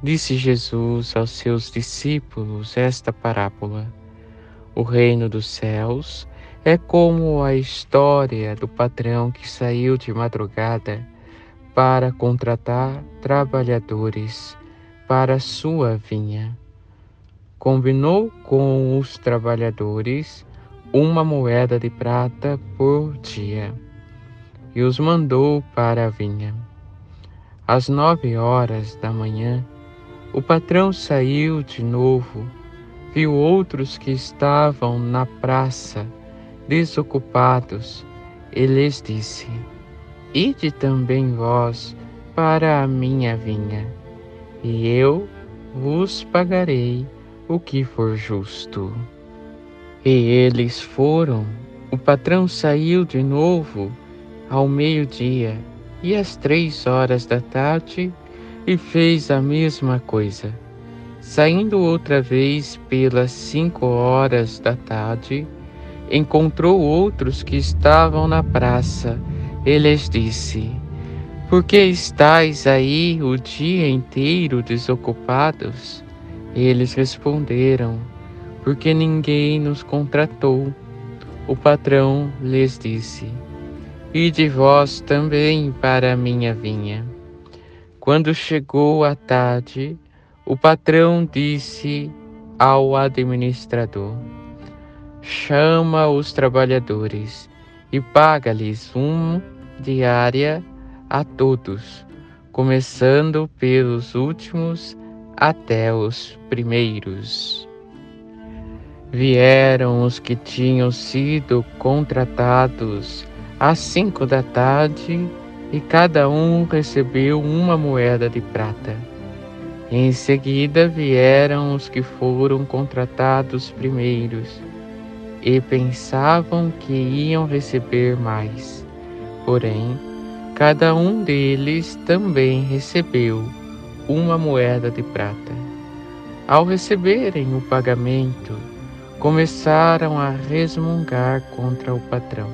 Disse Jesus aos seus discípulos esta parábola: O reino dos céus é como a história do patrão que saiu de madrugada para contratar trabalhadores para sua vinha. Combinou com os trabalhadores uma moeda de prata por dia e os mandou para a vinha. Às nove horas da manhã, o patrão saiu de novo, viu outros que estavam na praça, desocupados, e lhes disse: Ide também vós para a minha vinha, e eu vos pagarei o que for justo. E eles foram. O patrão saiu de novo ao meio-dia, e às três horas da tarde e fez a mesma coisa. Saindo outra vez pelas cinco horas da tarde, encontrou outros que estavam na praça e lhes disse: Por que estáis aí o dia inteiro desocupados? Eles responderam: Porque ninguém nos contratou. O patrão lhes disse: E de vós também para a minha vinha. Quando chegou a tarde, o patrão disse ao administrador: Chama os trabalhadores e paga-lhes uma diária a todos, começando pelos últimos até os primeiros. Vieram os que tinham sido contratados às cinco da tarde e cada um recebeu uma moeda de prata. Em seguida vieram os que foram contratados primeiros e pensavam que iam receber mais. Porém, cada um deles também recebeu uma moeda de prata. Ao receberem o pagamento, começaram a resmungar contra o patrão.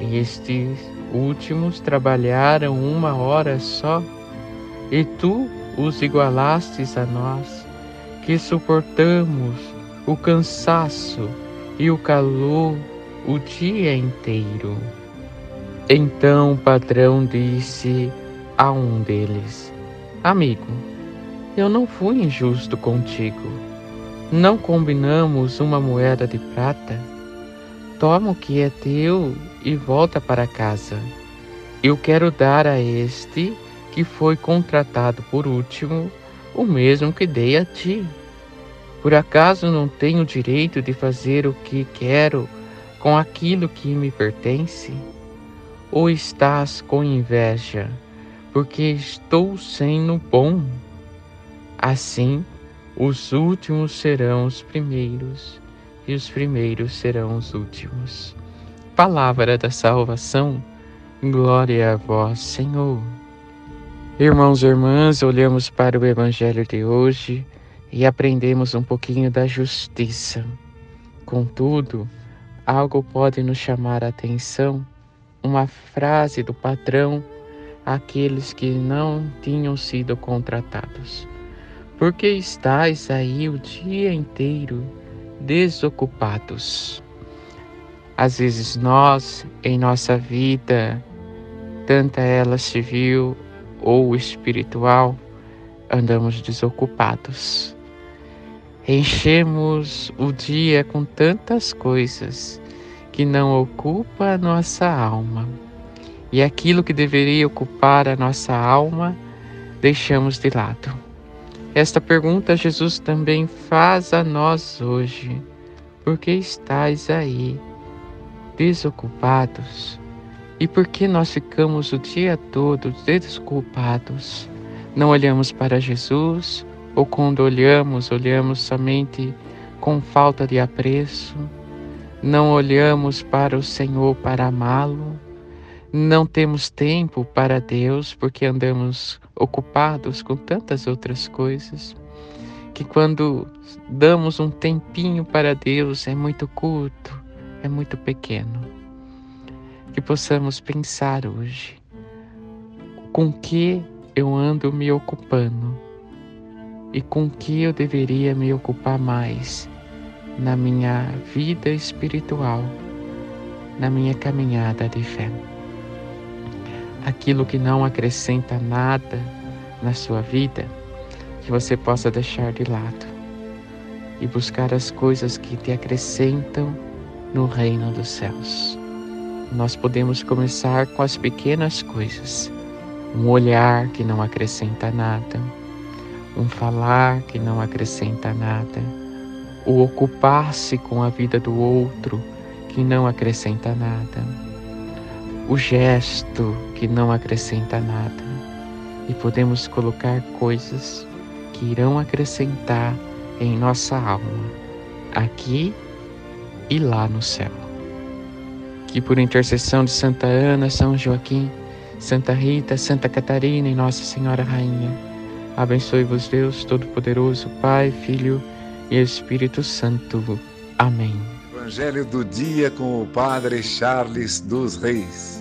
Estes últimos trabalharam uma hora só, e tu os igualastes a nós, que suportamos o cansaço e o calor o dia inteiro. Então o patrão disse a um deles: Amigo, eu não fui injusto contigo. Não combinamos uma moeda de prata? Toma o que é teu e volta para casa. Eu quero dar a este que foi contratado por último o mesmo que dei a ti. Por acaso não tenho direito de fazer o que quero com aquilo que me pertence? Ou estás com inveja, porque estou sendo bom? Assim, os últimos serão os primeiros e os primeiros serão os últimos. Palavra da salvação, glória a vós, Senhor. Irmãos e irmãs, olhamos para o Evangelho de hoje e aprendemos um pouquinho da justiça. Contudo, algo pode nos chamar a atenção, uma frase do patrão àqueles que não tinham sido contratados. Porque estáis aí o dia inteiro desocupados. Às vezes nós, em nossa vida, tanta ela civil ou espiritual, andamos desocupados. Enchemos o dia com tantas coisas que não ocupa a nossa alma. E aquilo que deveria ocupar a nossa alma, deixamos de lado. Esta pergunta Jesus também faz a nós hoje. Por que estáis aí, desocupados? E por que nós ficamos o dia todo desculpados? Não olhamos para Jesus, ou quando olhamos, olhamos somente com falta de apreço, não olhamos para o Senhor para amá-lo, não temos tempo para Deus porque andamos ocupados com tantas outras coisas, que quando damos um tempinho para Deus é muito curto, é muito pequeno. Que possamos pensar hoje com que eu ando me ocupando e com que eu deveria me ocupar mais na minha vida espiritual, na minha caminhada de fé. Aquilo que não acrescenta nada na sua vida, que você possa deixar de lado e buscar as coisas que te acrescentam no reino dos céus. Nós podemos começar com as pequenas coisas, um olhar que não acrescenta nada, um falar que não acrescenta nada, o ocupar-se com a vida do outro que não acrescenta nada, o gesto que não acrescenta nada. E podemos colocar coisas que irão acrescentar em nossa alma, aqui e lá no céu. Que por intercessão de Santa Ana, São Joaquim, Santa Rita, Santa Catarina e Nossa Senhora Rainha, abençoe-vos Deus Todo-Poderoso, Pai, Filho e Espírito Santo. Amém. Evangelho do dia com o Padre Charles dos Reis.